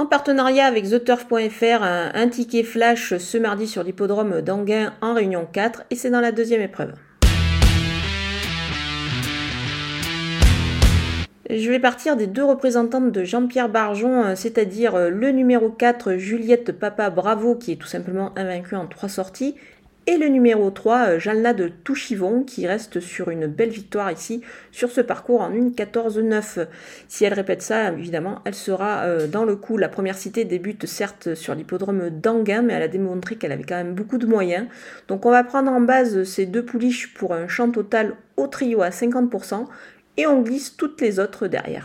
En partenariat avec TheTurf.fr, un, ticket flash ce mardi sur l'hippodrome d'Anguin en Réunion 4 et c'est dans la deuxième épreuve. Je vais partir des deux représentantes de Jean-Pierre Barjon, euh, c'est-à-dire euh, le numéro 4 Juliette Papa Bravo qui est tout simplement invaincue en trois sorties et le numéro 3 euh, Jalna de Touchivon qui reste sur une belle victoire ici sur ce parcours en 1-14-9. Si elle répète ça, évidemment, elle sera dans le coup. La première cité débute certes sur l'hippodrome d'Anguin, mais elle a démontré qu'elle avait quand même beaucoup de moyens. Donc on va prendre en base ces deux pouliches pour un champ total au trio à 50% et on glisse toutes les autres derrière.